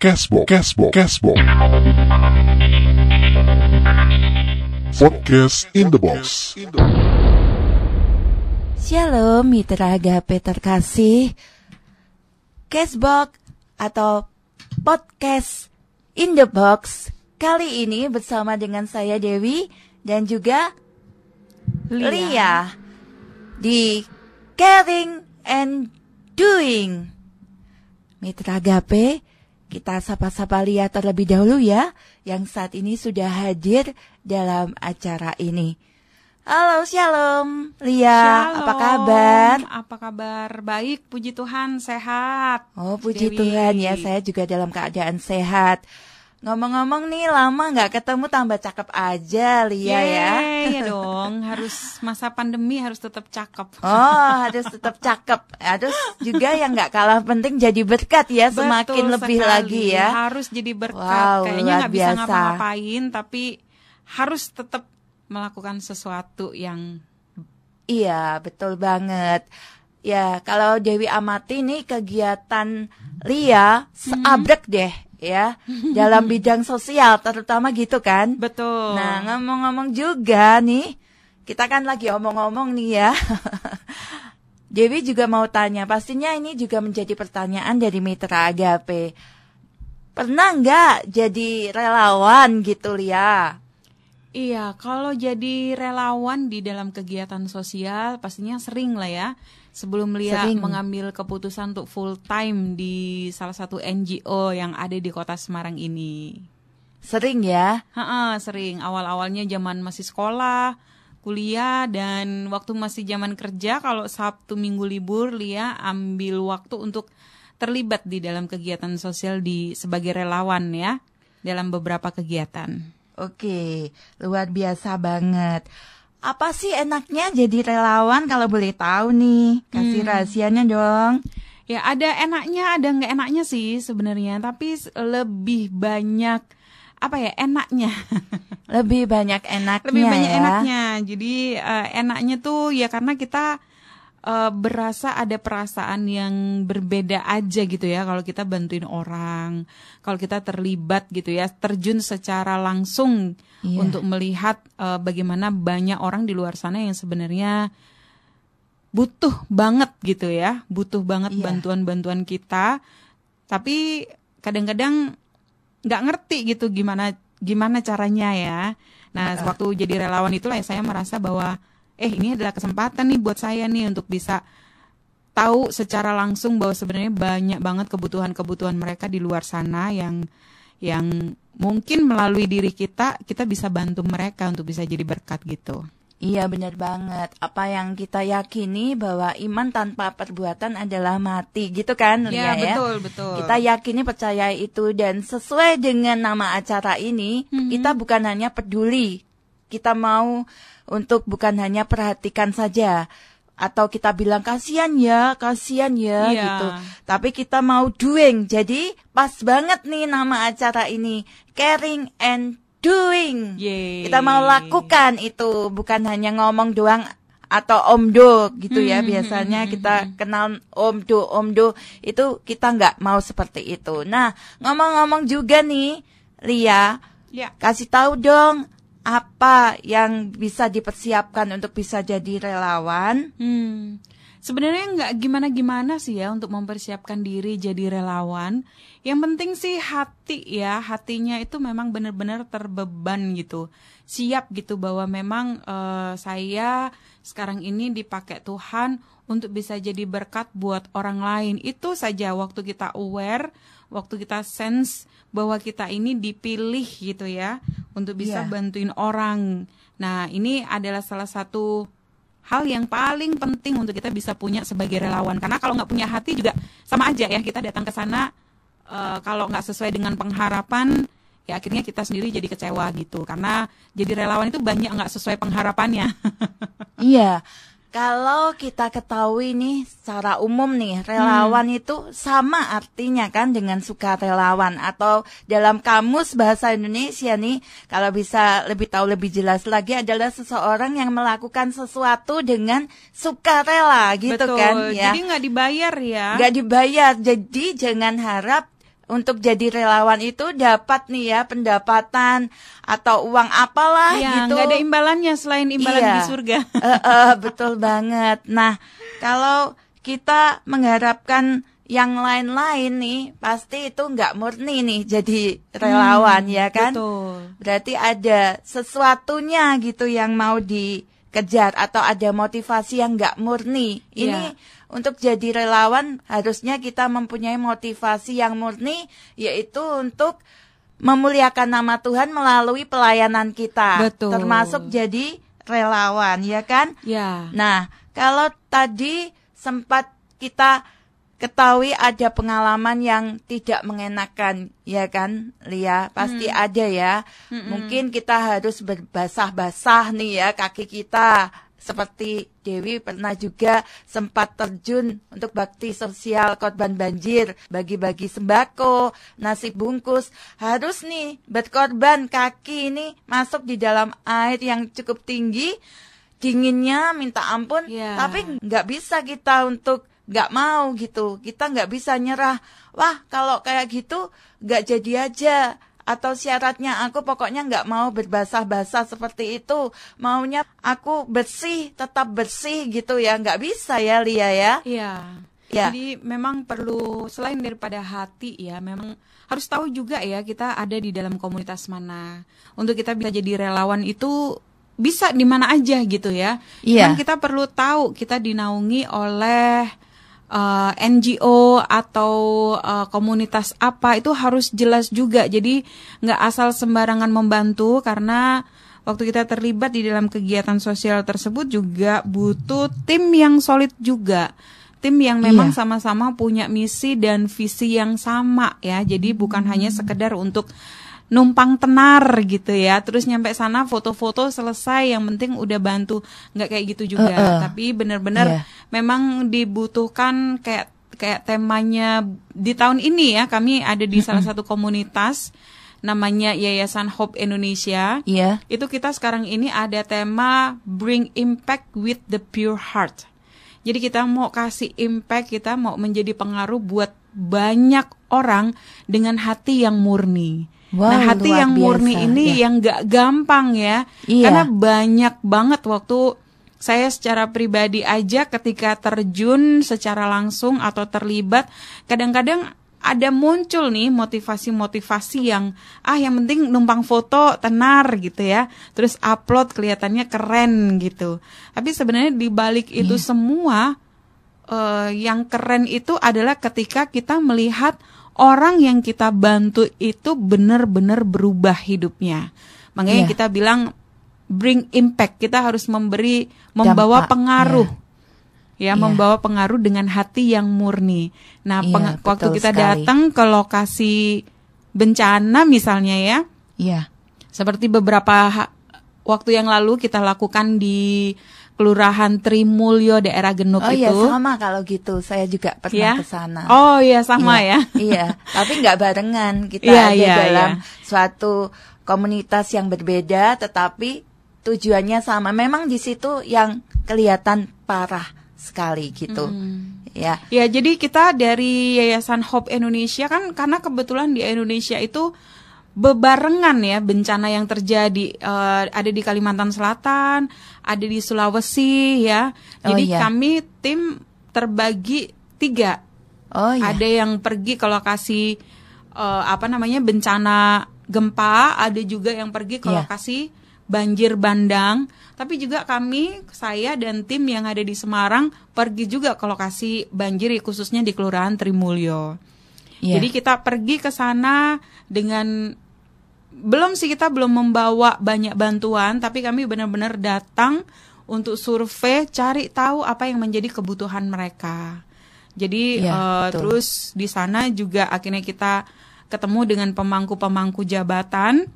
Cashbox, Cashbox, Cashbox. Podcast in the box. Shalom mitra agape terkasih Cashbox atau podcast in the box Kali ini bersama dengan saya Dewi dan juga Lia. Lia Di Caring and Doing Mitra agape kita sapa-sapa Lia terlebih dahulu ya Yang saat ini sudah hadir dalam acara ini Halo Shalom Lia apa Shalom. kabar? Apa kabar? Baik, puji Tuhan, sehat. Oh puji Dewi. Tuhan ya saya juga dalam keadaan sehat Ngomong-ngomong nih lama nggak ketemu tambah cakep aja Lia ya. Yeay, ya dong, harus masa pandemi harus tetap cakep. Oh harus tetap cakep. Harus juga yang nggak kalah penting jadi berkat ya Semakin Betul lebih sekali, lagi ya. Harus jadi berkat. Wow, Kayaknya nggak bisa ngapa-ngapain, tapi harus tetap melakukan sesuatu yang Iya betul banget. Ya kalau Dewi amati nih kegiatan Lia seabrek deh ya Dalam bidang sosial terutama gitu kan betul. Nah, ngomong-ngomong juga nih, kita kan lagi omong-omong nih ya. Dewi juga mau tanya, pastinya ini juga menjadi pertanyaan dari mitra Agape. Pernah nggak jadi relawan gitu, Lia? Iya, kalau jadi relawan di dalam kegiatan sosial pastinya sering lah ya. Sebelum Lia Sering. mengambil keputusan untuk full time di salah satu NGO yang ada di kota Semarang ini. Sering ya? Ha sering. Awal-awalnya zaman masih sekolah, kuliah, dan waktu masih zaman kerja, kalau Sabtu Minggu libur, Lia ambil waktu untuk terlibat di dalam kegiatan sosial di sebagai relawan ya, dalam beberapa kegiatan. Oke, luar biasa banget. Apa sih enaknya jadi relawan kalau boleh tahu nih? Kasih rahasianya dong. Ya ada enaknya, ada nggak enaknya sih sebenarnya, tapi lebih banyak apa ya enaknya, Lebih banyak enaknya lebih banyak ya. enaknya. Jadi eh, enaknya tuh ya karena kita eh, berasa ada perasaan yang berbeda aja gitu ya kalau kita bantuin orang, kalau kita terlibat gitu ya, terjun secara langsung Iya. untuk melihat eh, bagaimana banyak orang di luar sana yang sebenarnya butuh banget gitu ya, butuh banget Iya. bantuan-bantuan kita, tapi kadang-kadang nggak ngerti gitu gimana gimana caranya ya. Nah, waktu jadi relawan itulah ya saya merasa bahwa eh ini adalah kesempatan nih buat saya nih untuk bisa tahu secara langsung bahwa sebenarnya banyak banget kebutuhan-kebutuhan mereka di luar sana yang yang mungkin melalui diri kita kita bisa bantu mereka untuk bisa jadi berkat gitu. Iya benar banget. Apa yang kita yakini bahwa iman tanpa perbuatan adalah mati, gitu kan, Lia ya? betul betul. Kita yakini percaya itu dan sesuai dengan nama acara ini, Mhm. kita bukan hanya peduli, kita mau untuk bukan hanya perhatikan saja atau kita bilang kasihan ya, kasihan ya Iya. gitu. Tapi kita mau doing. Jadi pas banget nih nama acara ini, caring and doing. Yeay. Kita mau lakukan itu, bukan hanya ngomong doang atau omdo gitu ya. Hmm, Biasanya kita kenal omdo, omdo itu kita nggak mau seperti itu. Nah, ngomong-ngomong juga nih, Lia, Ya. kasih tahu dong apa yang bisa dipersiapkan untuk bisa jadi relawan. Hmm. Sebenarnya nggak gimana-gimana sih ya untuk mempersiapkan diri jadi relawan. Yang penting sih hati ya, hatinya itu memang benar-benar terbeban gitu. Siap gitu bahwa memang eh, saya sekarang ini dipakai Tuhan untuk bisa jadi berkat buat orang lain. Itu saja waktu kita aware, waktu kita sense bahwa kita ini dipilih gitu ya untuk bisa Iya. bantuin orang. Nah, ini adalah salah satu hal yang paling penting untuk kita bisa punya sebagai relawan karena kalau nggak punya hati juga sama aja ya kita datang ke sana eh, kalau nggak sesuai dengan pengharapan ya akhirnya kita sendiri jadi kecewa gitu karena jadi relawan itu banyak nggak sesuai pengharapannya Iya. Kalau kita ketahui nih secara umum nih relawan itu sama artinya kan dengan sukarelawan atau dalam kamus bahasa Indonesia nih kalau bisa lebih tahu lebih jelas lagi adalah seseorang yang melakukan sesuatu dengan sukarela gitu betul kan ya. jadi nggak dibayar ya nggak dibayar. Jadi jangan harap untuk jadi relawan itu dapat nih ya pendapatan atau uang apalah ya, gitu. nggak ada imbalannya selain imbalan Iya. di surga. Eh, eh, betul banget. Nah, kalau kita mengharapkan yang lain-lain nih, pasti itu nggak murni nih jadi relawan ya kan? Hmm, Betul. Berarti ada sesuatunya gitu yang mau dikejar atau ada motivasi yang nggak murni. Ini Iya. untuk jadi relawan harusnya kita mempunyai motivasi yang murni, yaitu untuk memuliakan nama Tuhan melalui pelayanan kita, Betul. termasuk jadi relawan, ya kan? Ya. Nah, kalau tadi sempat kita ketahui ada pengalaman yang tidak mengenakan, ya kan, Lia? Pasti ada ya. Mungkin kita harus berbasah-basah nih ya kaki kita. Seperti Dewi pernah juga sempat terjun untuk bakti sosial korban banjir, bagi-bagi sembako, nasi bungkus. Harus nih berkorban kaki ini masuk di dalam air yang cukup tinggi, dinginnya minta ampun, Ya. tapi nggak bisa kita untuk nggak mau gitu. Kita nggak bisa nyerah. Wah, kalau kayak gitu nggak jadi aja. Atau syaratnya aku pokoknya nggak mau berbasah-basah seperti itu. Maunya aku bersih, tetap bersih gitu ya. Nggak bisa ya Lia ya. Iya. Ya. Jadi memang perlu selain daripada hati ya, memang harus tahu juga ya kita ada di dalam komunitas mana. Untuk kita bisa jadi relawan itu bisa di mana aja gitu ya. Iya. Cuman kita perlu tahu kita dinaungi oleh eh, NGO atau eh, komunitas apa itu harus jelas juga. Jadi nggak asal sembarangan membantu karena waktu kita terlibat di dalam kegiatan sosial tersebut juga butuh tim yang solid juga. Tim yang memang Iya. sama-sama punya misi dan visi yang sama ya. Jadi bukan hanya sekedar untuk numpang tenar gitu ya. Terus nyampe sana foto-foto selesai yang penting udah bantu. nggak kayak gitu juga. Eh, eh. Tapi benar-benar Iya. memang dibutuhkan kayak kayak temanya di tahun ini ya kami ada di salah satu komunitas namanya Yayasan Hope Indonesia. Iya. Itu kita sekarang ini ada tema Bring Impact with the Pure Heart. Jadi kita mau kasih impact, kita mau menjadi pengaruh buat banyak orang dengan hati yang murni. Wow, nah hati yang murni biasa, ini ya. yang gak gampang ya, Iya. karena banyak banget waktu saya secara pribadi aja ketika terjun secara langsung atau terlibat, kadang-kadang ada muncul nih motivasi-motivasi yang ah yang penting numpang foto tenar gitu ya. Terus upload kelihatannya keren gitu. Tapi sebenarnya di balik itu semua eh, yang keren itu adalah ketika kita melihat orang yang kita bantu itu benar-benar berubah hidupnya makanya Iya. kita bilang bring impact kita harus memberi membawa Dampak, pengaruh ya Iya. membawa pengaruh dengan hati yang murni. Nah, Iya, peng- waktu kita sekali. datang ke lokasi bencana misalnya ya, Iya. seperti beberapa waktu yang lalu kita lakukan di Kelurahan Trimulyo daerah Genuk Oh itu. iya sama kalau gitu. Saya juga pernah Ya? ke sana. Oh iya sama Iya, ya. iya, tapi nggak barengan. Kita Iya, ada iya, dalam iya. suatu komunitas yang berbeda, tetapi tujuannya sama. Memang di situ yang kelihatan parah sekali gitu. Ya, Ya, jadi kita dari Yayasan Hope Indonesia kan karena kebetulan di Indonesia itu bebarengan ya bencana yang terjadi Eh, ada di Kalimantan Selatan, ada di Sulawesi ya. Oh, Jadi iya. kami tim terbagi tiga. oh iya, Ada yang pergi ke lokasi eh, apa namanya bencana gempa, ada juga yang pergi ke Iya. lokasi banjir bandang. Tapi juga kami, saya dan tim yang ada di Semarang pergi juga ke lokasi banjir khususnya di Kelurahan Trimulyo. Iya. Jadi kita pergi ke sana dengan belum sih kita belum membawa banyak bantuan, tapi kami benar-benar datang untuk survei, cari tahu apa yang menjadi kebutuhan mereka. Jadi eh, betul. terus di sana juga akhirnya kita ketemu dengan pemangku-pemangku jabatan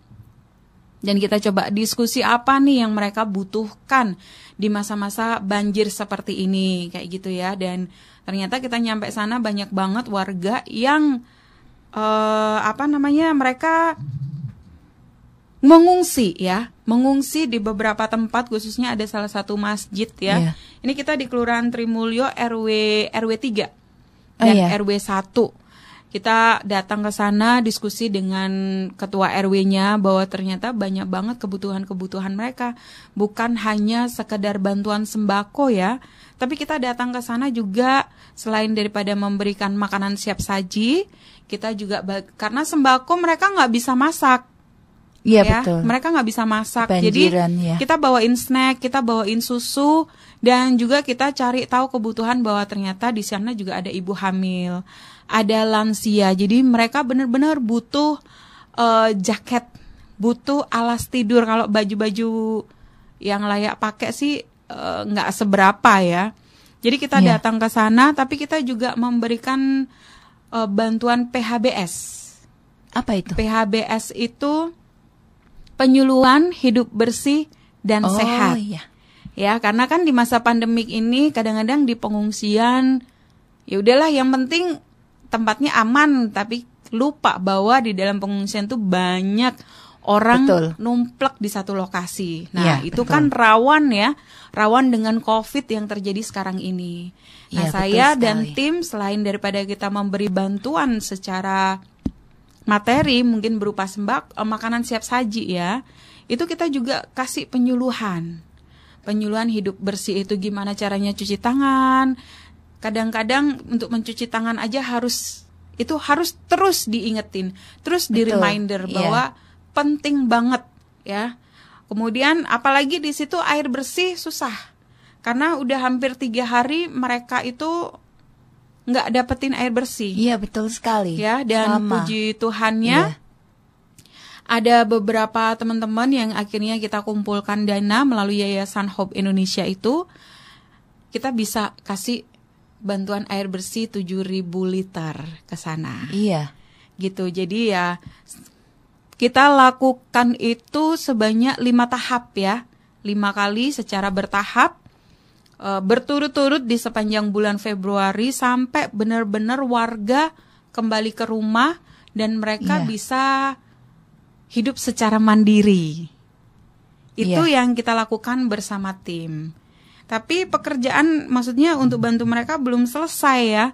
dan kita coba diskusi apa nih yang mereka butuhkan di masa-masa banjir seperti ini kayak gitu ya dan ternyata kita nyampe sana banyak banget warga yang eh apa namanya mereka mengungsi ya mengungsi di beberapa tempat khususnya ada salah satu masjid ya Iya. ini kita di Kelurahan Trimulyo RW RW 3 Oh, dan iya. RW 1 Kita datang ke sana diskusi dengan ketua RW-nya bahwa ternyata banyak banget kebutuhan-kebutuhan mereka, bukan hanya sekedar bantuan sembako ya, tapi kita datang ke sana juga selain daripada memberikan makanan siap saji, kita juga karena sembako mereka nggak bisa masak. Iya ya, betul. mereka nggak bisa masak. Kebanjiran, Jadi ya. kita bawain snack, kita bawain susu, dan juga kita cari tahu kebutuhan bahwa ternyata di sana juga ada ibu hamil, ada lansia. Jadi mereka benar-benar butuh eh, jaket, butuh alas tidur. Kalau baju-baju yang layak pakai sih eh, nggak seberapa ya. Jadi kita Iya. datang ke sana, tapi kita juga memberikan eh, bantuan PHBS. Apa itu? PHBS itu penyuluhan hidup bersih dan oh, sehat. iya. Ya, karena kan di masa pandemik ini kadang-kadang di pengungsian ya udahlah yang penting tempatnya aman, tapi lupa bahwa di dalam pengungsian tuh banyak orang Betul. numplek di satu lokasi. Nah, itu betul. kan rawan ya, rawan dengan Covid yang terjadi sekarang ini. Nah, betul saya dan tim selain daripada kita memberi bantuan secara materi mungkin berupa sembak eh, makanan siap saji ya itu kita juga kasih penyuluhan penyuluhan hidup bersih itu gimana caranya cuci tangan kadang-kadang untuk mencuci tangan aja harus itu harus terus diingetin terus di reminder iya. bahwa penting banget ya kemudian apalagi di situ air bersih susah karena udah hampir tiga hari mereka itu nggak dapetin air bersih Iya betul sekali. ya dan Sama. puji Tuhannya Iya. ada beberapa teman-teman yang akhirnya kita kumpulkan dana melalui Yayasan Hope Indonesia itu kita bisa kasih bantuan air bersih 7000 liter ke sana Iya. gitu jadi ya kita lakukan itu sebanyak lima tahap ya lima kali secara bertahap eh, berturut-turut di sepanjang bulan Februari sampai benar-benar warga kembali ke rumah dan mereka Iya. bisa hidup secara mandiri itu Iya. yang kita lakukan bersama tim tapi pekerjaan maksudnya untuk bantu mereka belum selesai ya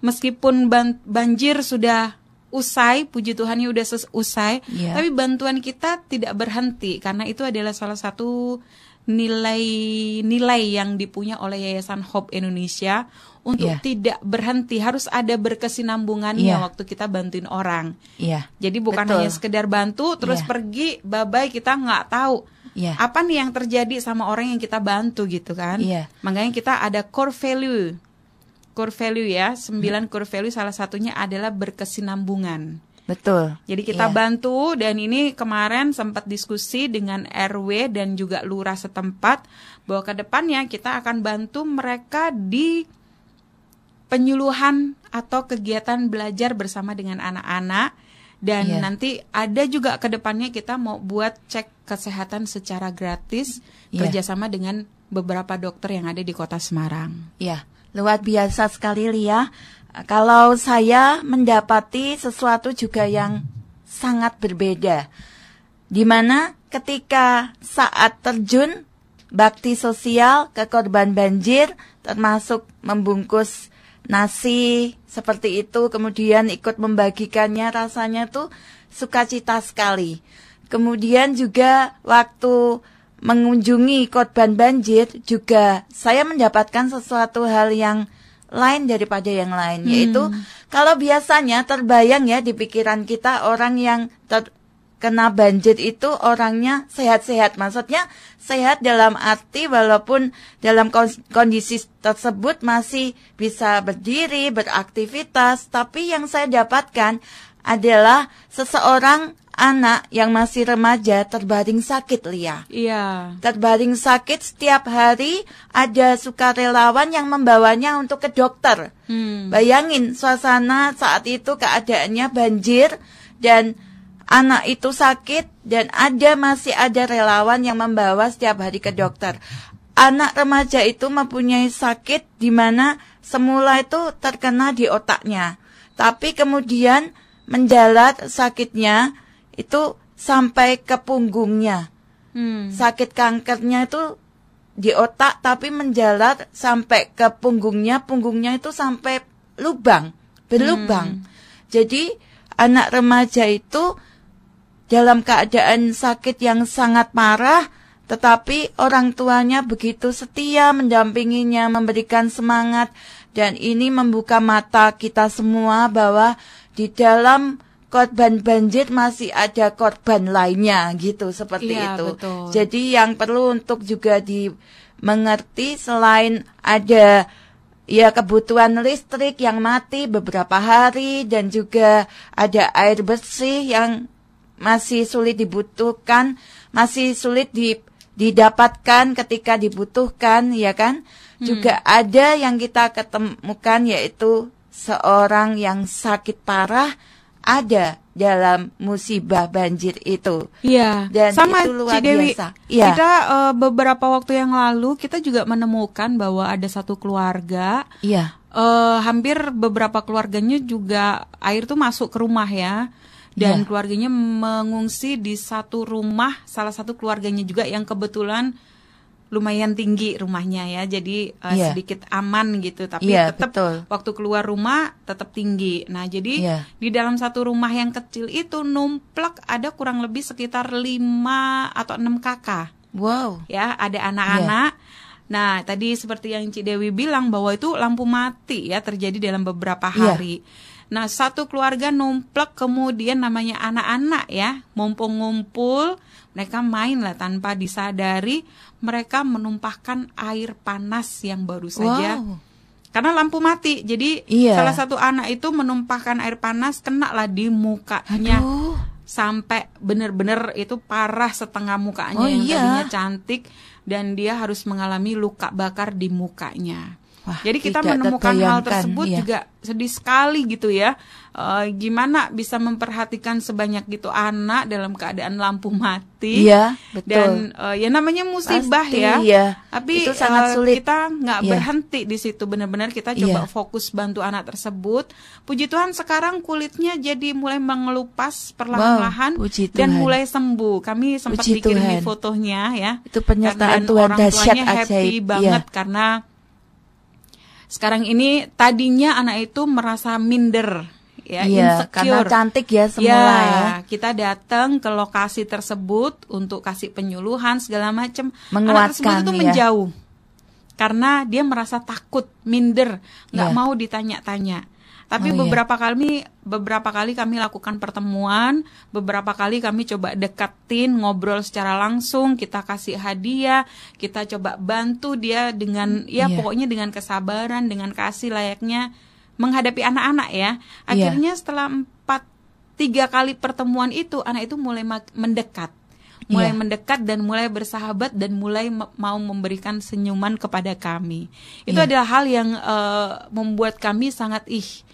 meskipun ban- banjir sudah usai, puji Tuhannya udah ses- usai, Iya. tapi bantuan kita tidak berhenti karena itu adalah salah satu nilai-nilai yang dipunya oleh Yayasan Hope Indonesia untuk Iya. tidak berhenti, harus ada berkesinambungannya Iya. waktu kita bantuin orang. Iya. Jadi bukan Betul. hanya sekedar bantu terus Iya. pergi, bye-bye kita nggak tahu Iya. apa nih yang terjadi sama orang yang kita bantu gitu kan. Iya. Makanya kita ada core value. Core value ya, sembilan core value salah satunya adalah berkesinambungan. Betul. Jadi kita Iya. bantu dan ini kemarin sempat diskusi dengan RW dan juga lurah setempat bahwa ke depannya kita akan bantu mereka di penyuluhan atau kegiatan belajar bersama dengan anak-anak dan Iya. nanti ada juga ke depannya kita mau buat cek kesehatan secara gratis Iya. kerjasama dengan beberapa dokter yang ada di kota Semarang. Ya, luar biasa sekali Lia. Kalau saya mendapati sesuatu juga yang sangat berbeda. Di mana ketika saat terjun bakti sosial ke korban banjir termasuk membungkus nasi seperti itu kemudian ikut membagikannya rasanya tuh sukacita sekali. Kemudian juga waktu mengunjungi korban banjir juga saya mendapatkan sesuatu hal yang lain daripada yang lain yaitu kalau biasanya terbayang ya di pikiran kita orang yang terkena banjir itu orangnya sehat-sehat maksudnya sehat dalam arti walaupun dalam kondisi tersebut masih bisa berdiri beraktivitas tapi yang saya dapatkan adalah seseorang anak yang masih remaja terbaring sakit Lia Iya. terbaring sakit setiap hari ada sukarelawan yang membawanya untuk ke dokter. Hmm. Bayangin suasana saat itu keadaannya banjir dan anak itu sakit dan ada masih ada relawan yang membawa setiap hari ke dokter. Anak remaja itu mempunyai sakit di mana semula itu terkena di otaknya. Tapi kemudian menjalar sakitnya itu sampai ke punggungnya Hmm. sakit kankernya itu di otak tapi menjalar sampai ke punggungnya, punggungnya itu sampai lubang berlubang. Jadi anak remaja itu dalam keadaan sakit yang sangat parah, tetapi orang tuanya begitu setia mendampinginya, memberikan semangat, dan ini membuka mata kita semua bahwa di dalam korban banjir masih ada korban lainnya gitu seperti Iya, itu. betul. Jadi yang perlu untuk juga dimengerti selain ada ya kebutuhan listrik yang mati beberapa hari dan juga ada air bersih yang masih sulit dibutuhkan, masih sulit di, didapatkan ketika dibutuhkan, ya kan? Juga ada yang kita ketemukan yaitu seorang yang sakit parah ada dalam musibah banjir itu. Iya, Dan sama itu luar Ci Dewi. biasa. Iya. Kita eh, beberapa waktu yang lalu kita juga menemukan bahwa ada satu keluarga Iya. eh, hampir beberapa keluarganya juga air tuh masuk ke rumah ya. Dan Iya. keluarganya mengungsi di satu rumah, salah satu keluarganya juga yang kebetulan lumayan tinggi rumahnya ya. Jadi eh, Iya. sedikit aman gitu, tapi Iya, tetap betul. waktu keluar rumah tetap tinggi. Nah, jadi Iya. di dalam satu rumah yang kecil itu numplek ada kurang lebih sekitar 5 atau 6 kakak Wow. ya ada anak-anak. Nah, tadi seperti yang Ci Dewi bilang bahwa itu lampu mati ya terjadi dalam beberapa Iya. hari. Nah, satu keluarga numplek kemudian namanya anak-anak ya, mumpung ngumpul, mereka main lah tanpa disadari, mereka menumpahkan air panas yang baru saja Wow. karena lampu mati. Jadi Iya. salah satu anak itu menumpahkan air panas kena lah di mukanya Aduh. sampai bener-bener itu parah setengah mukanya Oh, yang iya. tadinya cantik dan dia harus mengalami luka bakar di mukanya. Wah, Jadi kita menemukan hal tersebut iya. juga sedih sekali gitu ya. Eh, gimana bisa memperhatikan sebanyak gitu anak dalam keadaan lampu mati? Iya, betul. Dan eh, ya namanya musibah Pasti, ya. iya. Tapi Itu sangat eh, sulit. kita nggak Iya. berhenti di situ benar-benar kita coba Iya. fokus bantu anak tersebut. Puji Tuhan sekarang kulitnya jadi mulai mengelupas perlahan-lahan Wow, dan mulai sembuh. Kami sempat dikirimi fotonya ya. Itu penyertaan Tuhan orang dahsyat tuanya happy ajaib. banget Iya. karena sekarang ini tadinya anak itu merasa minder ya Iya, insecure. karena cantik ya semula ya, ya. kita datang ke lokasi tersebut untuk kasih penyuluhan segala macam. Anak tersebut itu ya. menjauh karena dia merasa takut, minder, nggak Iya. mau ditanya-tanya. Tapi Oh, iya. beberapa kali beberapa kali kami lakukan pertemuan, beberapa kali kami coba deketin, ngobrol secara langsung, kita kasih hadiah, kita coba bantu dia dengan ya Iya. pokoknya dengan kesabaran, dengan kasih layaknya menghadapi anak-anak ya. Iya. Akhirnya setelah empat tiga kali pertemuan itu anak itu mulai mendekat mulai Iya. mendekat dan mulai bersahabat dan mulai mau memberikan senyuman kepada kami itu Iya. adalah hal yang eh, membuat kami sangat ih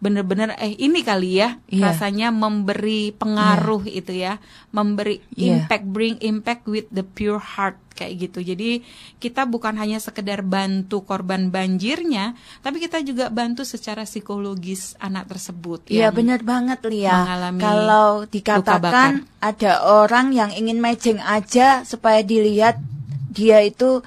benar-benar eh ini kali ya Iya. rasanya memberi pengaruh itu ya memberi Iya. impact bring impact with the pure heart kayak gitu jadi kita bukan hanya sekedar bantu korban banjirnya tapi kita juga bantu secara psikologis anak tersebut Iya yang benar banget Lia. Kalau dikatakan ada orang yang ingin mejeng aja supaya dilihat dia itu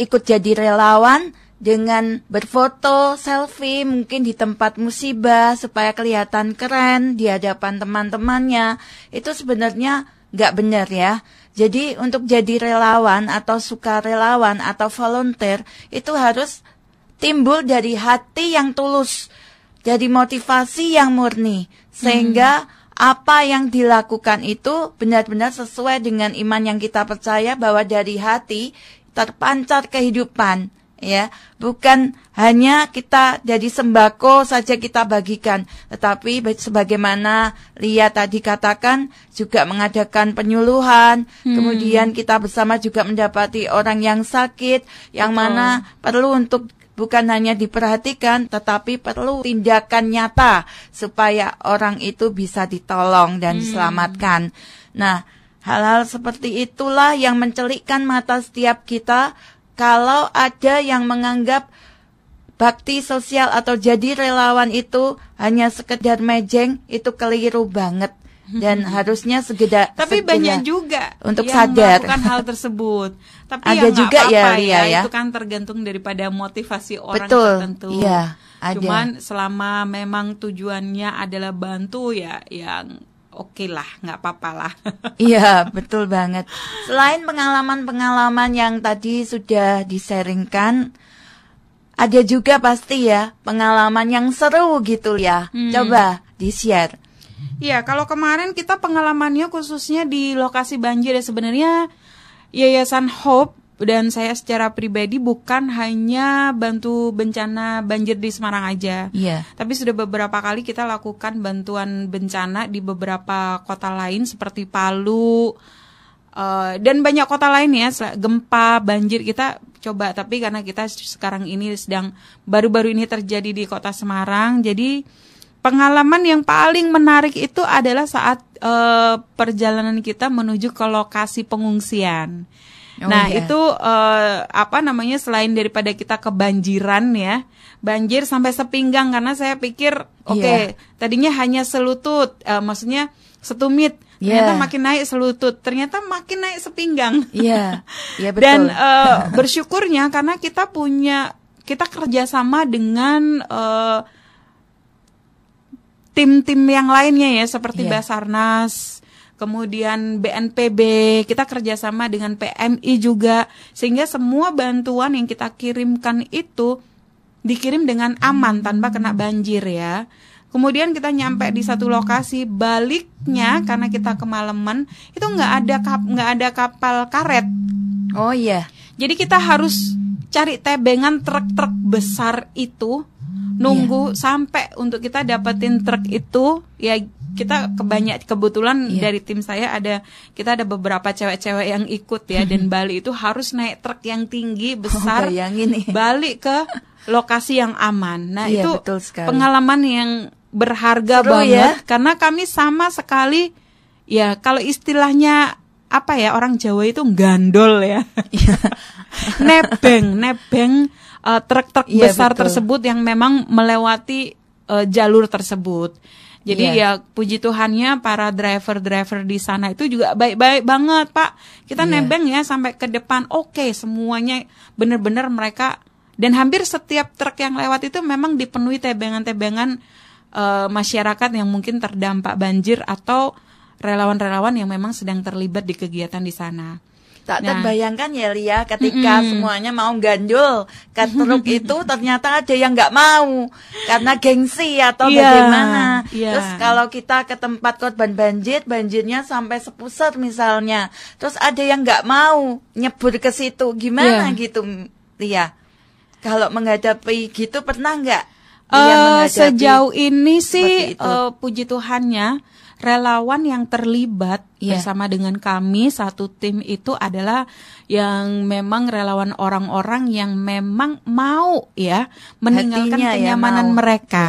ikut jadi relawan dengan berfoto selfie mungkin di tempat musibah supaya kelihatan keren di hadapan teman-temannya. Itu sebenarnya nggak benar ya. Jadi untuk jadi relawan atau sukarelawan atau volunteer itu harus timbul dari hati yang tulus, dari motivasi yang murni, sehingga apa yang dilakukan itu benar-benar sesuai dengan iman yang kita percaya bahwa dari hati terpancar kehidupan, ya, bukan hanya kita jadi sembako saja kita bagikan, tetapi ba- sebagaimana Lia tadi katakan juga mengadakan penyuluhan, kemudian kita bersama juga mendapati orang yang sakit, yang Betul. mana perlu untuk bukan hanya diperhatikan tetapi perlu tindakan nyata supaya orang itu bisa ditolong dan diselamatkan. Nah, hal-hal seperti itulah yang mencelikkan mata setiap kita kalau ada yang menganggap bakti sosial atau jadi relawan itu hanya sekedar mejeng itu keliru banget. dan harusnya segeda Tapi segera- banyak juga untuk yang sadar. melakukan hal tersebut. Tapi Ada ya juga ya, apa-apa Lia, ya. Itu kan tergantung daripada motivasi orang Betul, tertentu. iya, ada. Cuman selama memang tujuannya adalah bantu ya, yang oke lah, nggak apa-apa lah. Iya, betul banget. Selain pengalaman-pengalaman yang tadi sudah disaringkan, ada juga pasti ya pengalaman yang seru gitu ya. Hmm. Coba di-share. Iya, kalau kemarin kita pengalamannya khususnya di lokasi banjir ya sebenarnya Yayasan Hope dan saya secara pribadi bukan hanya bantu bencana banjir di Semarang aja. Iya. Tapi sudah beberapa kali kita lakukan bantuan bencana di beberapa kota lain seperti Palu eh, dan banyak kota lain ya, gempa, banjir kita coba. Tapi karena kita sekarang ini sedang baru-baru ini terjadi di kota Semarang, jadi pengalaman yang paling menarik itu adalah saat eh, perjalanan kita menuju ke lokasi pengungsian. Oh, nah iya. itu eh, apa namanya selain daripada kita kebanjiran ya, banjir sampai sepinggang karena saya pikir oke Iya. tadinya hanya selutut, eh, maksudnya setumit, ternyata Iya. makin naik selutut, ternyata makin naik sepinggang. Iya. Iya betul. Dan eh, bersyukurnya karena kita punya kita kerjasama dengan eh, tim-tim yang lainnya ya seperti Iya. Basarnas, kemudian BNPB, kita kerjasama dengan PMI juga sehingga semua bantuan yang kita kirimkan itu dikirim dengan aman tanpa kena banjir ya. Kemudian kita nyampe di satu lokasi, baliknya karena kita kemalaman itu nggak ada kap nggak ada kapal karet. oh iya. Jadi kita harus cari tebengan truk-truk besar itu nunggu sampai untuk kita dapetin truk itu ya kita kebanyak kebetulan Iya. dari tim saya ada kita ada beberapa cewek-cewek yang ikut ya dan Bali itu harus naik truk yang tinggi besar Oh, bayangin balik ke lokasi yang aman. Nah, Iya, itu betul sekali. pengalaman yang berharga Seru banget ya. karena kami sama sekali ya kalau istilahnya apa ya orang Jawa itu gandol ya. Iya. nebeng, nebeng uh, truk-truk Iya, besar betul. tersebut yang memang melewati uh, jalur tersebut. Jadi Iya. ya puji Tuhannya para driver-driver di sana itu juga baik-baik banget, Pak. Kita Iya. nebeng ya sampai ke depan. Oke, semuanya benar-benar mereka dan hampir setiap truk yang lewat itu memang dipenuhi tebengan-tebengan eh, masyarakat yang mungkin terdampak banjir atau relawan-relawan yang memang sedang terlibat di kegiatan di sana. Tak Nah. terbayangkan ya Lia ketika Mm-mm. semuanya mau gandul ke truk itu ternyata ada yang nggak mau karena gengsi atau Iya, bagaimana. iya. Terus kalau kita ke tempat korban banjir, banjirnya sampai sepusat misalnya. Terus ada yang nggak mau nyebur ke situ, gimana Iya. gitu Lia? Kalau menghadapi gitu pernah nggak? Menghadapi sejauh ini sih eh, puji Tuhannya relawan yang terlibat Iya. bersama dengan kami satu tim itu adalah yang memang relawan orang-orang yang memang mau ya meninggalkan Hatinya ya, kenyamanan mau. mereka.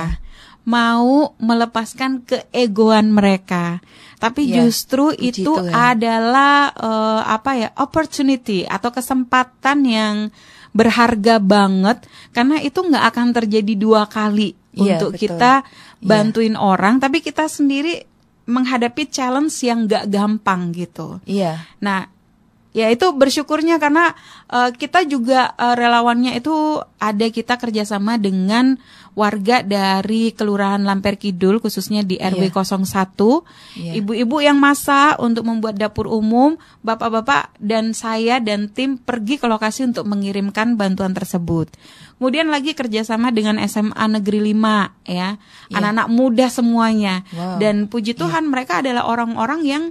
Mau melepaskan keegoan mereka. Tapi Iya, justru itu Tuhan. adalah eh, apa ya opportunity atau kesempatan yang berharga banget karena itu nggak akan terjadi dua kali Iya, untuk betul. kita Iya. bantuin orang tapi kita sendiri menghadapi challenge yang nggak gampang gitu. Iya. Nah, ya itu bersyukurnya karena eh, kita juga eh, relawannya itu ada kita kerjasama dengan warga dari Kelurahan Lamper Kidul khususnya di RW Iya. 01 Iya. ibu-ibu yang masak untuk membuat dapur umum bapak-bapak dan saya dan tim pergi ke lokasi untuk mengirimkan bantuan tersebut kemudian lagi kerjasama dengan SMA Negeri 5 ya Iya. anak-anak muda semuanya Wow. dan puji Tuhan mereka adalah orang-orang yang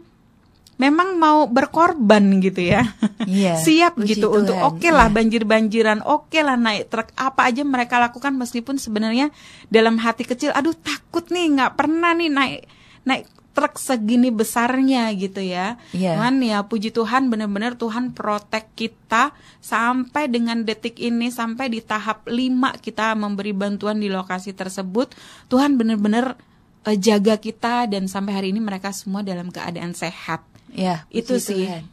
memang mau berkorban gitu ya. Iya, Siap gitu untuk Tuhan, oke lah iya. banjir-banjiran, oke lah naik truk apa aja mereka lakukan meskipun sebenarnya dalam hati kecil aduh takut nih nggak pernah nih naik naik truk segini besarnya gitu ya. Iya. Cuman ya puji Tuhan benar-benar Tuhan protek kita sampai dengan detik ini sampai di tahap 5 kita memberi bantuan di lokasi tersebut. Tuhan benar-benar eh, jaga kita dan sampai hari ini mereka semua dalam keadaan sehat. Ya, Itu sih. Tuhan.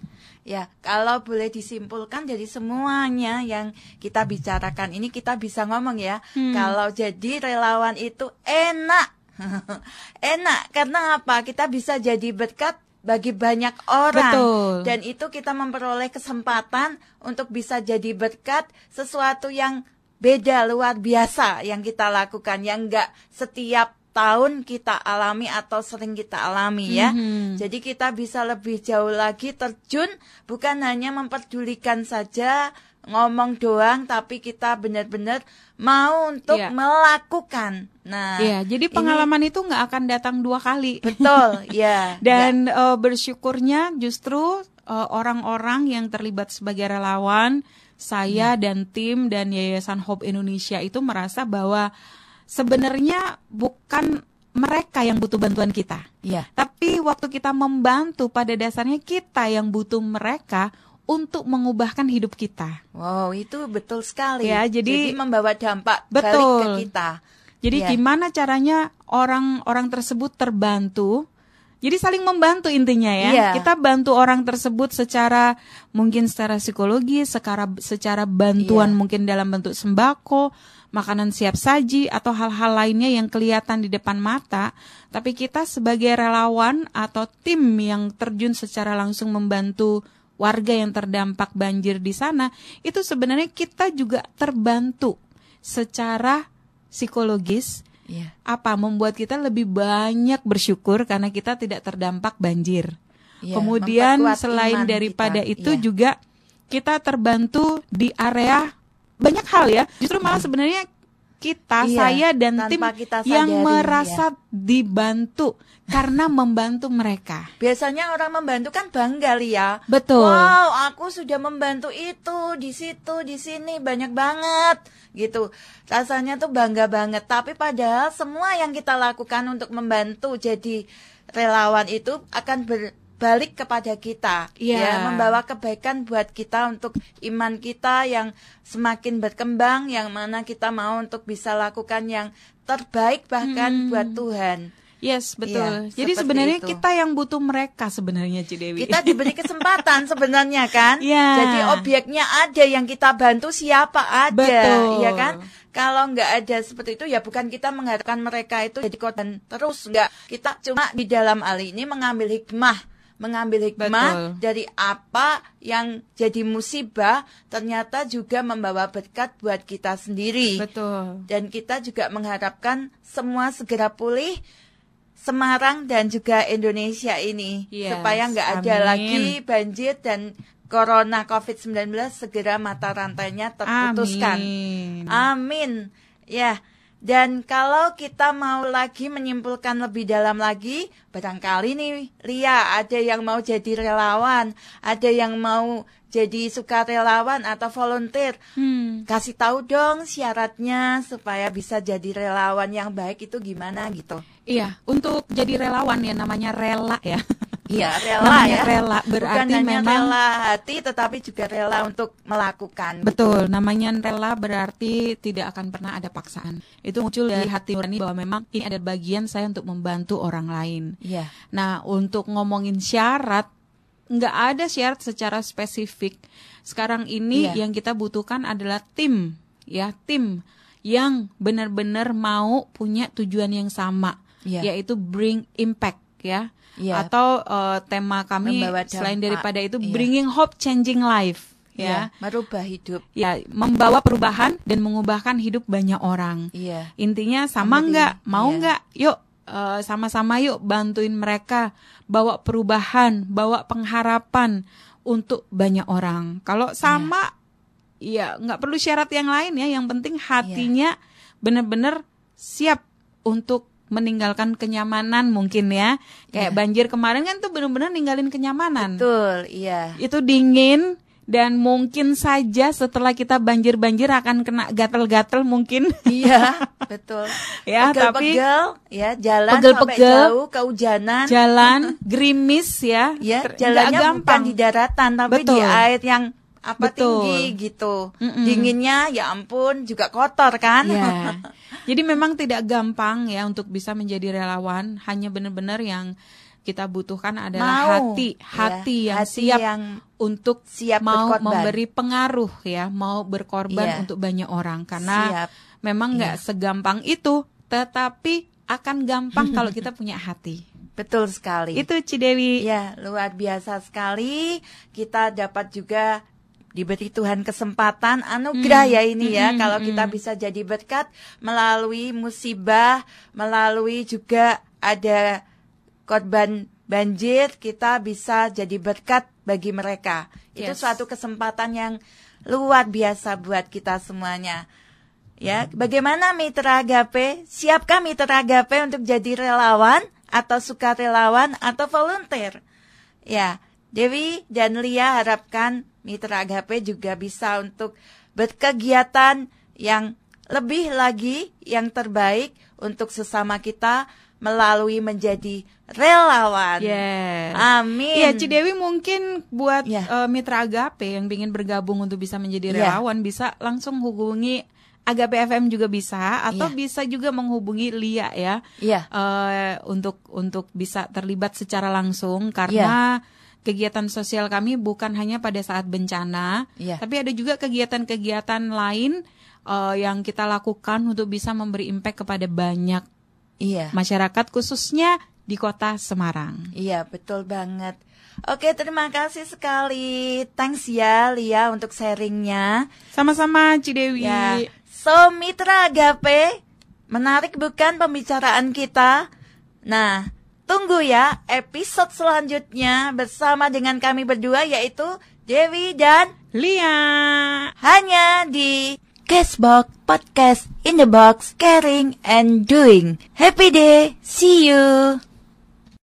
Ya, kalau boleh disimpulkan dari semuanya yang kita bicarakan ini kita bisa ngomong ya, Hmm. kalau jadi relawan itu enak. Enak karena apa? Kita bisa jadi berkat bagi banyak orang Betul. dan itu kita memperoleh kesempatan untuk bisa jadi berkat sesuatu yang beda luar biasa yang kita lakukan yang enggak setiap tahun kita alami atau sering kita alami ya. Mhm. Jadi kita bisa lebih jauh lagi terjun bukan hanya memperdulikan saja ngomong doang tapi kita benar-benar mau untuk Iya. melakukan. Nah, Iya, jadi ini- pengalaman itu nggak akan datang dua kali. betul, ya. Dan eh, bersyukurnya justru eh, orang-orang yang terlibat sebagai relawan, saya dan tim dan Yayasan Hope Indonesia itu merasa bahwa sebenarnya bukan mereka yang butuh bantuan kita. Ya. Tapi waktu kita membantu pada dasarnya kita yang butuh mereka untuk mengubahkan hidup kita. Wow, itu betul sekali. Ya, jadi- membawa dampak balik Betul. ke kita. Jadi Ya. gimana caranya orang-orang tersebut terbantu? Jadi saling membantu intinya ya. Iya. Kita bantu orang tersebut secara mungkin secara psikologis, secara secara bantuan Iya. mungkin dalam bentuk sembako, makanan siap saji atau hal-hal lainnya yang kelihatan di depan mata. Tapi kita sebagai relawan atau tim yang terjun secara langsung membantu warga yang terdampak banjir di sana, itu sebenarnya kita juga terbantu secara psikologis Iya. apa membuat kita lebih banyak bersyukur karena kita tidak terdampak banjir. Iya, Kemudian selain daripada kita. itu Iya. juga kita terbantu di area banyak hal ya. Justru malah sebenarnya kita, Iya, saya dan tim kita yang sadari, merasa dibantu karena membantu mereka. Biasanya orang membantu kan bangga Lia. Betul. Wow, aku sudah membantu itu di situ, di sini banyak banget gitu. Rasanya tuh bangga banget. Tapi padahal semua yang kita lakukan untuk membantu jadi relawan itu akan berbalik kepada kita, Iya. ya, membawa kebaikan buat kita untuk iman kita yang semakin berkembang, yang mana kita mau untuk bisa lakukan yang terbaik bahkan Hmm. buat Tuhan. Yes, betul. Iya, Jadi sebenarnya itu. kita yang butuh mereka sebenarnya Cidewi. kita diberi kesempatan sebenarnya kan. Iya. Jadi objeknya ada yang kita bantu siapa ada, Betul. ya kan? Kalau nggak ada seperti itu ya bukan kita mengharapkan mereka itu jadi korban terus nggak. Kita cuma di dalam hal ini mengambil hikmah, mengambil hikmah Betul. dari apa yang jadi musibah ternyata juga membawa berkat buat kita sendiri. Betul. Dan kita juga mengharapkan semua segera pulih Semarang dan juga Indonesia ini Yes, supaya nggak ada amin. lagi banjir dan corona COVID-19 segera mata rantainya terputuskan. Amin. Amin. Ya. Dan kalau kita mau lagi menyimpulkan lebih dalam lagi, barangkali nih Lia ada yang mau jadi relawan, ada yang mau jadi sukarelawan atau volunteer. Hmm. Kasih tahu dong syaratnya supaya bisa jadi relawan yang baik itu gimana gitu. Iya, untuk jadi relawan ya namanya rela ya. Iya, rela ya. rela Bukan berarti hanya memang rela hati tetapi juga rela untuk melakukan. Betul, namanya rela berarti tidak akan pernah ada paksaan. Itu muncul dari hati nurani bahwa memang ini ada bagian saya untuk membantu orang lain. Iya. Nah, untuk ngomongin syarat, nggak ada syarat secara spesifik. Sekarang ini Iya. yang kita butuhkan adalah tim, ya tim yang benar-benar mau punya tujuan yang sama, Iya. yaitu bring impact, ya. Iya. Atau eh, tema kami selain daripada itu iya. bringing hope, changing life, Iya, ya. merubah hidup. Ya, membawa perubahan dan mengubahkan hidup banyak orang. Iya. Intinya sama nggak? Mau iya. nggak? Yuk eh, sama-sama yuk bantuin mereka bawa perubahan, bawa pengharapan untuk banyak orang. Kalau sama, ya nggak perlu syarat yang lain ya. Yang penting hatinya benar-benar siap untuk meninggalkan kenyamanan mungkin ya. Kayak banjir kemarin kan tuh benar-benar ninggalin kenyamanan. Betul, iya. Itu dingin dan mungkin saja setelah kita banjir-banjir akan kena gatel-gatel mungkin. Iya, betul. Ya, tapi- Pegel-pegel, ya jalan Pegel-pegel. sampai jauh kehujanan. jalan gerimis ya ya, jalannya nggak bukan di daratan tapi di Betul. air yang apa Betul. tinggi gitu. Mm-mm. Dinginnya ya ampun juga kotor kan? ya jadi memang tidak gampang ya untuk bisa menjadi relawan hanya benar-benar yang kita butuhkan adalah Mau, hati ya, hati yang hati siap yang untuk siap mau berkorban. memberi pengaruh ya mau berkorban Iya. untuk banyak orang karena Siap. memang nggak segampang itu tetapi akan gampang kalau kita punya hati. Betul sekali. Itu Cidewi. Ya, luar biasa sekali. Kita dapat juga diberi Tuhan kesempatan anugerah Hmm. ya ini ya Hmm, kalau hmm, kita hmm. bisa jadi berkat melalui musibah, melalui juga ada korban banjir, kita bisa jadi berkat bagi mereka. Itu Yes. suatu kesempatan yang luar biasa buat kita semuanya. Ya, bagaimana mitra agape? Siapkah mitra agape untuk jadi relawan atau sukarelawan atau volunteer? Ya, Dewi dan Lia harapkan mitra agape juga bisa untuk berkegiatan yang lebih lagi yang terbaik untuk sesama kita melalui menjadi relawan. Yes. Amin. Iya, Cidewi mungkin buat Ya. eh, mitra Agape yang ingin bergabung untuk bisa menjadi Ya. relawan bisa langsung hubungi Agape FM juga bisa atau Iya. bisa juga menghubungi Lia ya. Iya. eh, untuk untuk bisa terlibat secara langsung karena kegiatan sosial kami bukan hanya pada saat bencana, Iya. tapi ada juga kegiatan-kegiatan lain eh, yang kita lakukan untuk bisa memberi impact kepada banyak Iya. masyarakat khususnya di kota Semarang. Iya, betul banget. Oke, terima kasih sekali. Thanks ya Lia untuk sharingnya. Sama-sama Cidewi. Ya. So, Mitra Agape, menarik bukan pembicaraan kita? Nah, tunggu ya episode selanjutnya bersama dengan kami berdua yaitu Dewi dan Lia. hanya di Cashbox Podcast in the Box Caring and Doing. Happy day. See you.